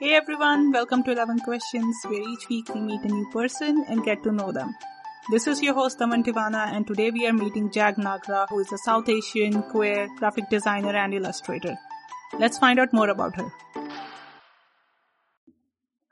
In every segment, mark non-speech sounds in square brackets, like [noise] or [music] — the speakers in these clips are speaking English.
Hey everyone, welcome to 11 Questions, where each week we meet a new person and get to know them. This is your host Aman Tivana, and today we are meeting Jag Nagra, who is a South Asian queer graphic designer and illustrator. Let's find out more about her.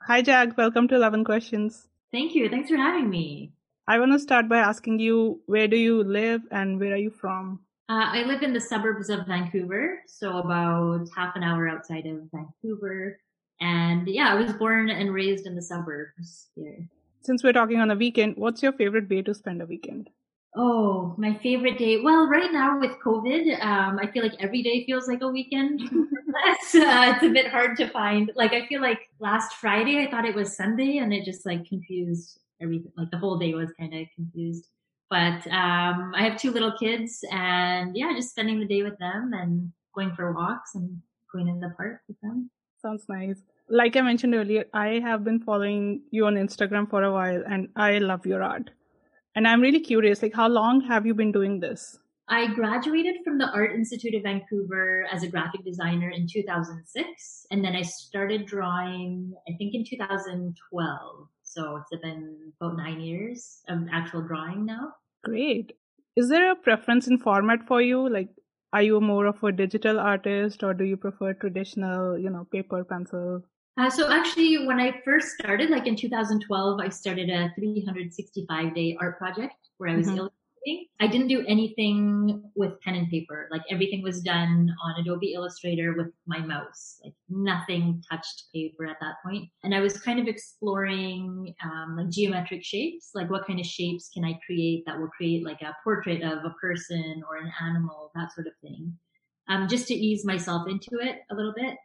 Hi Jag, welcome to 11 Questions. Thank you. Thanks for having me. I want to start by asking you, where do you live and where are you from? Uh, I live in the suburbs of Vancouver, so about half an hour outside of Vancouver. And yeah, I was born and raised in the suburbs here. Since we're talking on the weekend, what's your favorite way to spend a weekend? Oh, my favorite day. Well, right now with COVID, um, I feel like every day feels like a weekend. [laughs] [laughs] uh, it's a bit hard to find. Like, I feel like last Friday, I thought it was Sunday and it just like confused everything. Like the whole day was kind of confused. But, um, I have two little kids and yeah, just spending the day with them and going for walks and going in the park with them. Sounds nice. Like I mentioned earlier, I have been following you on Instagram for a while and I love your art. And I'm really curious, like, how long have you been doing this? I graduated from the Art Institute of Vancouver as a graphic designer in 2006. And then I started drawing, I think in 2012. So it's been about nine years of actual drawing now. Great. Is there a preference in format for you? Like, are you more of a digital artist or do you prefer traditional, you know, paper, pencil? Uh, so actually, when I first started, like in 2012, I started a 365 day art project where I was mm-hmm. I didn't do anything with pen and paper. Like everything was done on Adobe Illustrator with my mouse. Like nothing touched paper at that point. And I was kind of exploring um, like geometric shapes. Like what kind of shapes can I create that will create like a portrait of a person or an animal, that sort of thing. Um, just to ease myself into it a little bit.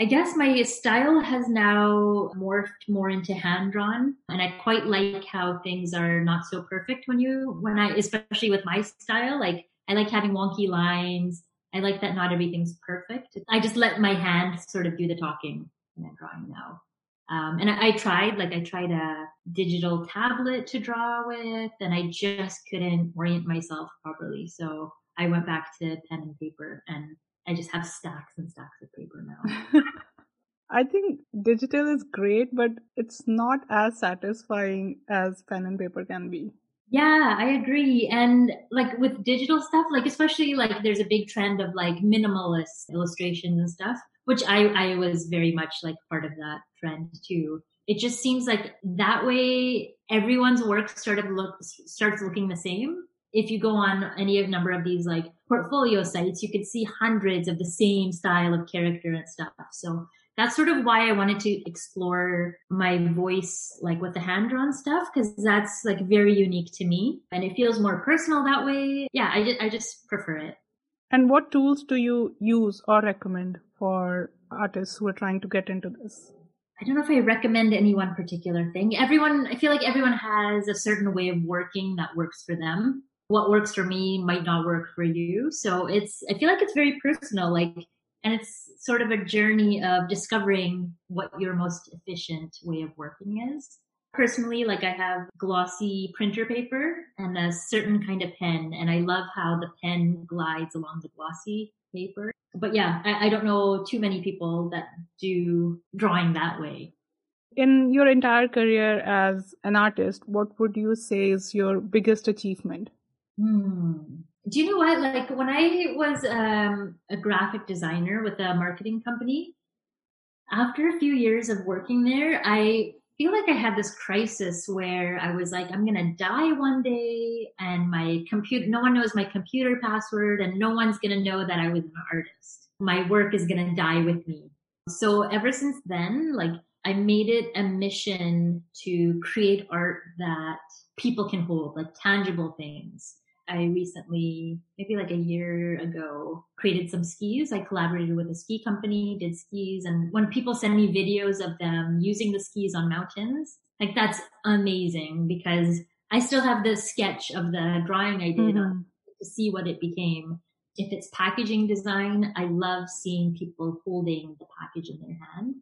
I guess my style has now morphed more into hand drawn and I quite like how things are not so perfect when you, when I, especially with my style, like I like having wonky lines. I like that not everything's perfect. I just let my hand sort of do the talking in a drawing now. Um, and I, I, tried, like I tried a digital tablet to draw with and I just couldn't orient myself properly. So I went back to pen and paper and I just have stacks and stacks of paper now. [laughs] I think digital is great, but it's not as satisfying as pen and paper can be. Yeah, I agree. And like with digital stuff, like especially like there's a big trend of like minimalist illustrations and stuff, which I, I was very much like part of that trend too. It just seems like that way everyone's work sort of look starts looking the same if you go on any number of these like portfolio sites, you could see hundreds of the same style of character and stuff. So that's sort of why I wanted to explore my voice, like with the hand drawn stuff, because that's like very unique to me and it feels more personal that way. Yeah, I just, I just prefer it. And what tools do you use or recommend for artists who are trying to get into this? I don't know if I recommend any one particular thing. Everyone, I feel like everyone has a certain way of working that works for them what works for me might not work for you. So it's, I feel like it's very personal, like, and it's sort of a journey of discovering what your most efficient way of working is. Personally, like I have glossy printer paper and a certain kind of pen, and I love how the pen glides along the glossy paper. But yeah, I, I don't know too many people that do drawing that way. In your entire career as an artist, what would you say is your biggest achievement? Hmm. Do you know what? Like when I was um, a graphic designer with a marketing company, after a few years of working there, I feel like I had this crisis where I was like, I'm gonna die one day, and my computer, no one knows my computer password, and no one's gonna know that I was an artist. My work is gonna die with me. So ever since then, like I made it a mission to create art that people can hold, like tangible things. I recently, maybe like a year ago, created some skis. I collaborated with a ski company, did skis. And when people send me videos of them using the skis on mountains, like that's amazing because I still have the sketch of the drawing I did mm-hmm. to see what it became. If it's packaging design, I love seeing people holding the package in their hand.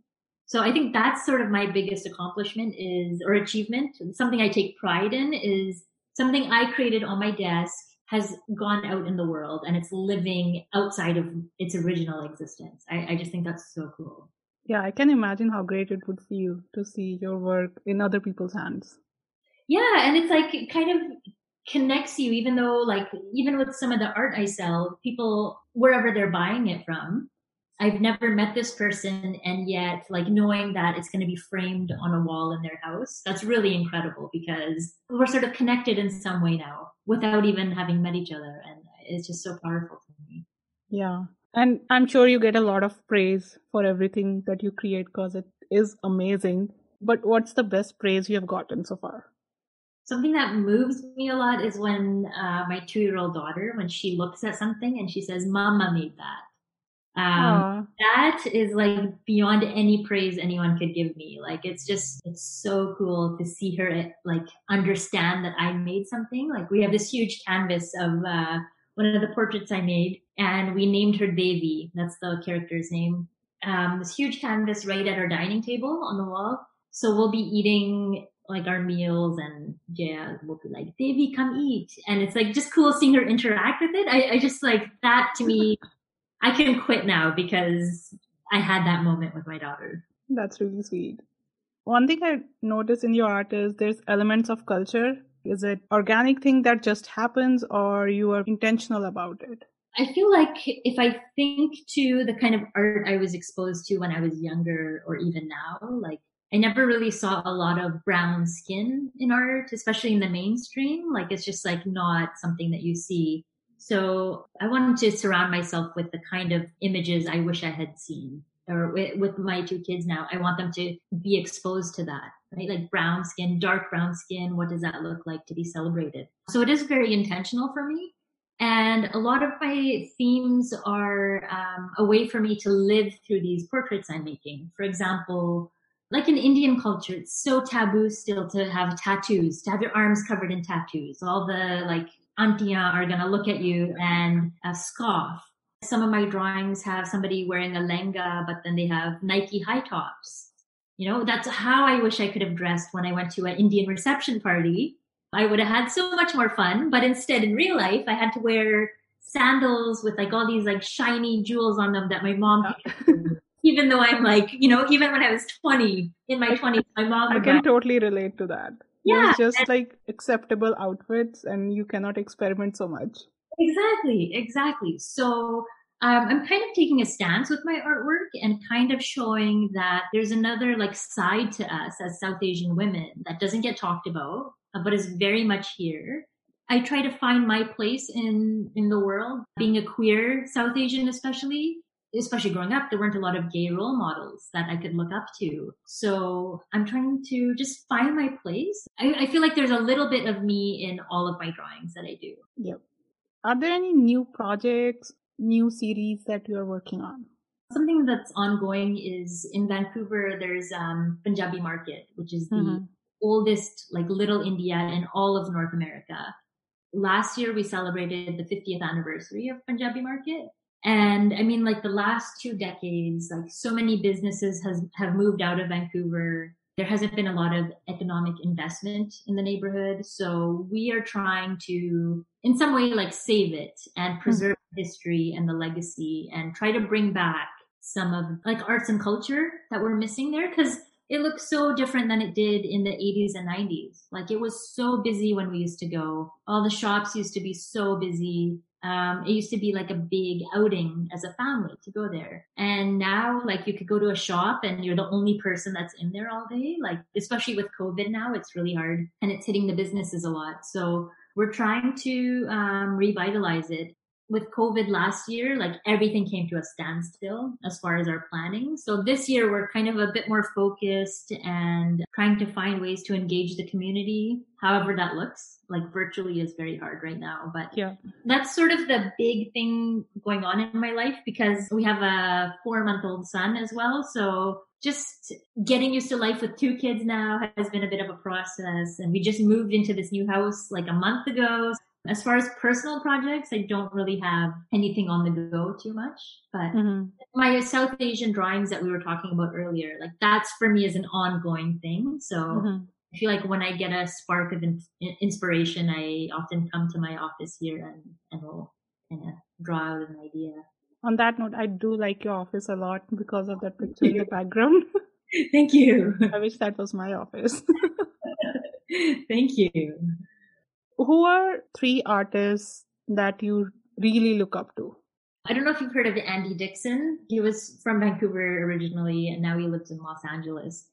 So I think that's sort of my biggest accomplishment is, or achievement. Something I take pride in is something I created on my desk has gone out in the world and it's living outside of its original existence. I, I just think that's so cool. Yeah, I can imagine how great it would feel to see your work in other people's hands. Yeah, and it's like it kind of connects you, even though like even with some of the art I sell, people wherever they're buying it from, I've never met this person, and yet, like knowing that it's going to be framed on a wall in their house, that's really incredible because we're sort of connected in some way now without even having met each other. And it's just so powerful to me. Yeah. And I'm sure you get a lot of praise for everything that you create because it is amazing. But what's the best praise you have gotten so far? Something that moves me a lot is when uh, my two year old daughter, when she looks at something and she says, Mama made that. Um, that is like beyond any praise anyone could give me. Like it's just, it's so cool to see her like understand that I made something. Like we have this huge canvas of, uh, one of the portraits I made and we named her Devi. That's the character's name. Um, this huge canvas right at our dining table on the wall. So we'll be eating like our meals and yeah, we'll be like, Devi, come eat. And it's like just cool seeing her interact with it. I, I just like that to me [laughs] I can quit now because I had that moment with my daughter. That's really sweet. One thing I notice in your art is there's elements of culture. Is it organic thing that just happens or you are intentional about it? I feel like if I think to the kind of art I was exposed to when I was younger or even now, like I never really saw a lot of brown skin in art, especially in the mainstream. Like it's just like not something that you see so I wanted to surround myself with the kind of images I wish I had seen. Or with my two kids now, I want them to be exposed to that, right? Like brown skin, dark brown skin. What does that look like to be celebrated? So it is very intentional for me. And a lot of my themes are um, a way for me to live through these portraits I'm making. For example, like in Indian culture, it's so taboo still to have tattoos, to have your arms covered in tattoos. All the like auntia are going to look at you and uh, scoff. Some of my drawings have somebody wearing a lenga, but then they have Nike high tops. You know, that's how I wish I could have dressed when I went to an Indian reception party. I would have had so much more fun, but instead in real life, I had to wear sandals with like all these like shiny jewels on them that my mom even though I'm like, you know, even when I was 20, in my 20s, my mom. [laughs] I can totally relate to that yeah just and, like acceptable outfits and you cannot experiment so much. Exactly exactly. So um, i'm kind of taking a stance with my artwork and kind of showing that there's another like side to us as south asian women that doesn't get talked about uh, but is very much here. I try to find my place in in the world. Being a queer south asian especially especially growing up, there weren't a lot of gay role models that I could look up to. So I'm trying to just find my place. I, I, feel like there's a little bit of me in all of my drawings that I do. Yep. Are there any new projects, new series that you're working on? Something that's ongoing is in Vancouver, there's um, Punjabi Market, which is the mm-hmm. oldest, like little India in all of North America. Last year, we celebrated the 50th anniversary of Punjabi Market. And I mean, like the last two decades, like so many businesses has, have moved out of Vancouver. There hasn't been a lot of economic investment in the neighborhood. So we are trying to, in some way, like save it and hmm. preserve mm-hmm. history and the legacy and try to bring back some of like arts and culture that we're missing there. Cause it looks so different than it did in the 80s and 90s. Like it was so busy when we used to go. All the shops used to be so busy. Um, it used to be like a big outing as a family to go there. And now, like, you could go to a shop and you're the only person that's in there all day. Like, especially with COVID now, it's really hard and it's hitting the businesses a lot. So we're trying to um, revitalize it with COVID last year, like everything came to a standstill as far as our planning. So this year we're kind of a bit more focused and trying to find ways to engage the community, however that looks. Like virtually is very hard right now, but yeah, that's sort of the big thing going on in my life because we have a four month old son as well. So just getting used to life with two kids now has been a bit of a process and we just moved into this new house like a month ago as far as personal projects, I don't really have anything on the go too much, but mm-hmm. my South Asian drawings that we were talking about earlier, like that's for me is an ongoing thing. So mm-hmm. I feel like when I get a spark of in- inspiration, I often come to my office here and, and will kind of draw out an idea. On that note, I do like your office a lot because of that picture in [laughs] the background. Thank you. [laughs] I wish that was my office. [laughs] Thank you. Who are three artists that you really look up to? I don't know if you've heard of Andy Dixon. He was from Vancouver originally and now he lives in Los Angeles.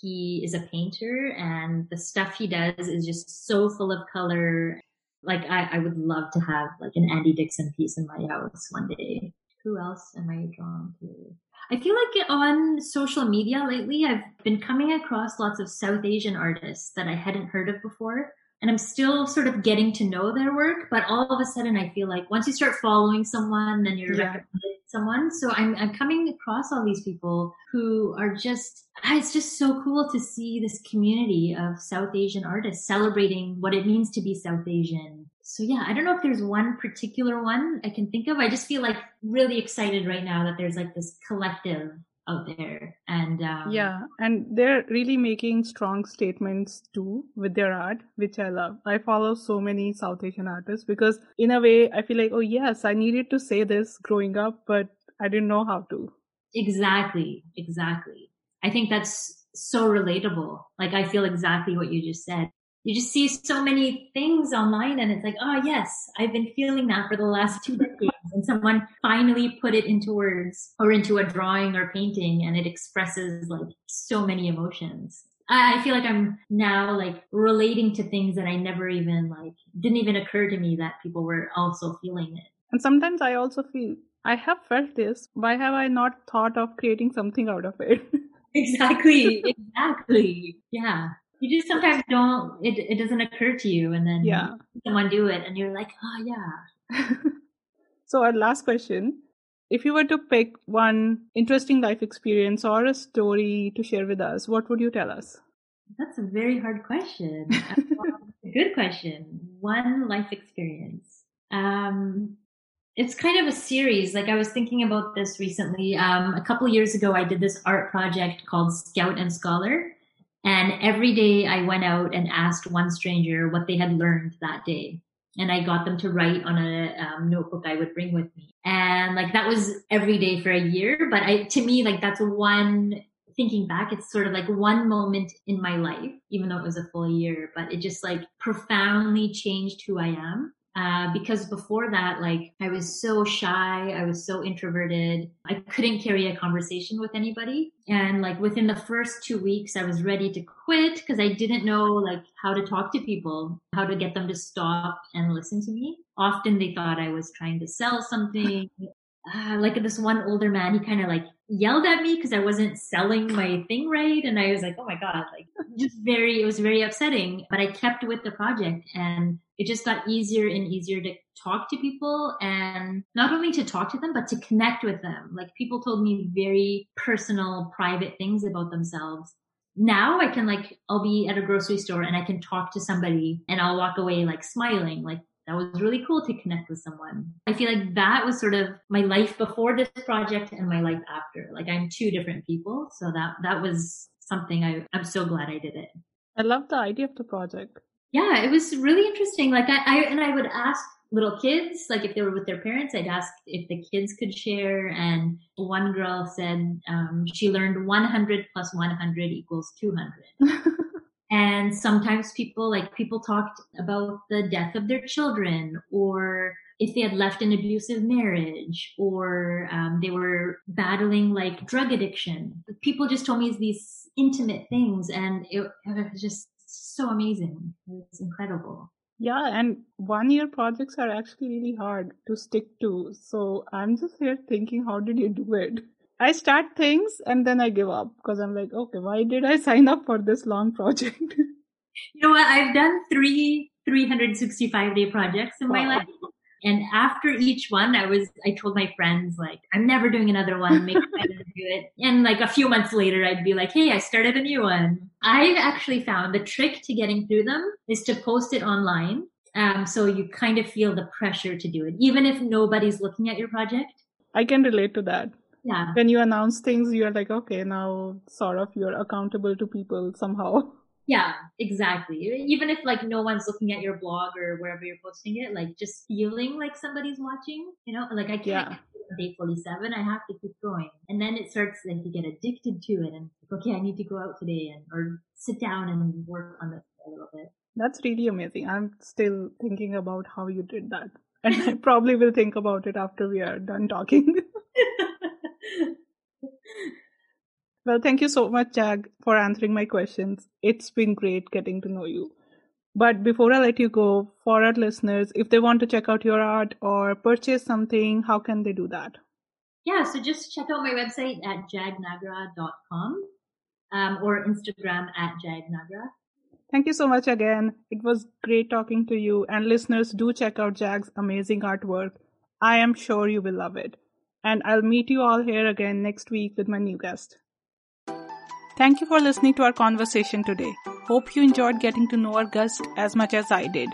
He is a painter and the stuff he does is just so full of color. Like I, I would love to have like an Andy Dixon piece in my house one day. Who else am I drawn to? I feel like on social media lately, I've been coming across lots of South Asian artists that I hadn't heard of before and I'm still sort of getting to know their work, but all of a sudden I feel like once you start following someone, then you're yeah. recommending someone. So I'm, I'm coming across all these people who are just, ah, it's just so cool to see this community of South Asian artists celebrating what it means to be South Asian. So yeah, I don't know if there's one particular one I can think of. I just feel like really excited right now that there's like this collective out there. And um, yeah and they're really making strong statements too with their art which i love. I follow so many south asian artists because in a way i feel like oh yes i needed to say this growing up but i didn't know how to. Exactly exactly. I think that's so relatable. Like i feel exactly what you just said. You just see so many things online and it's like, oh yes, I've been feeling that for the last two decades. And someone finally put it into words or into a drawing or painting and it expresses like so many emotions. I feel like I'm now like relating to things that I never even like didn't even occur to me that people were also feeling it. And sometimes I also feel I have felt this. Why have I not thought of creating something out of it? [laughs] exactly. Exactly. Yeah you just sometimes don't it, it doesn't occur to you and then yeah someone do it and you're like oh yeah [laughs] so our last question if you were to pick one interesting life experience or a story to share with us what would you tell us that's a very hard question [laughs] a good question one life experience um it's kind of a series. Like I was thinking about this recently. Um, a couple years ago, I did this art project called Scout and Scholar, and every day I went out and asked one stranger what they had learned that day. And I got them to write on a um, notebook I would bring with me. And like that was every day for a year. But I, to me, like that's one thinking back, it's sort of like one moment in my life, even though it was a full year, but it just like profoundly changed who I am. Uh, because before that, like I was so shy, I was so introverted, I couldn't carry a conversation with anybody. And like within the first two weeks, I was ready to quit because I didn't know like how to talk to people, how to get them to stop and listen to me. Often they thought I was trying to sell something. Uh, like this one older man, he kind of like yelled at me because I wasn't selling my thing right. And I was like, oh my God, like just very, it was very upsetting. But I kept with the project and it just got easier and easier to talk to people and not only to talk to them, but to connect with them. Like people told me very personal, private things about themselves. Now I can like, I'll be at a grocery store and I can talk to somebody and I'll walk away like smiling, like that was really cool to connect with someone. I feel like that was sort of my life before this project and my life after. Like I'm two different people. So that, that was something I, I'm so glad I did it. I love the idea of the project. Yeah, it was really interesting. Like I, I and I would ask little kids, like if they were with their parents, I'd ask if the kids could share. And one girl said um, she learned 100 plus 100 equals 200. [laughs] And sometimes people, like people talked about the death of their children or if they had left an abusive marriage or um, they were battling like drug addiction. People just told me these intimate things and it, it was just so amazing. It was incredible. Yeah, and one year projects are actually really hard to stick to. So I'm just here thinking, how did you do it? I start things and then I give up because I'm like, okay, why did I [laughs] sign up for this long project? [laughs] you know what? I've done three 365 day projects in wow. my life. And after each one, I was, I told my friends, like, I'm never doing another one. Make sure do it. And like a few months later, I'd be like, hey, I started a new one. I've actually found the trick to getting through them is to post it online. Um, so you kind of feel the pressure to do it, even if nobody's looking at your project. I can relate to that yeah when you announce things you're like okay now sort of you're accountable to people somehow yeah exactly even if like no one's looking at your blog or wherever you're posting it like just feeling like somebody's watching you know like i can't yeah. day 47, I have to keep going. And then it starts like you get addicted to it and okay, I need to go out today and or sit down and work on this a little bit. That's really amazing. I'm still thinking about how you did that. And I [laughs] probably will think about it after we are done talking. [laughs] well, thank you so much, Jag, for answering my questions. It's been great getting to know you. But before I let you go, for our listeners, if they want to check out your art or purchase something, how can they do that? Yeah, so just check out my website at jagnagra.com um, or Instagram at jagnagra. Thank you so much again. It was great talking to you. And listeners, do check out Jag's amazing artwork. I am sure you will love it. And I'll meet you all here again next week with my new guest. Thank you for listening to our conversation today. Hope you enjoyed getting to know our guest as much as I did.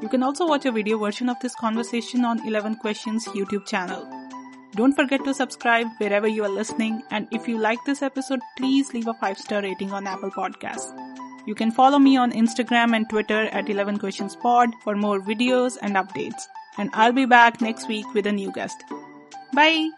You can also watch a video version of this conversation on 11 Questions YouTube channel. Don't forget to subscribe wherever you are listening and if you like this episode, please leave a 5-star rating on Apple Podcasts. You can follow me on Instagram and Twitter at 11 Questions Pod for more videos and updates. And I'll be back next week with a new guest. Bye!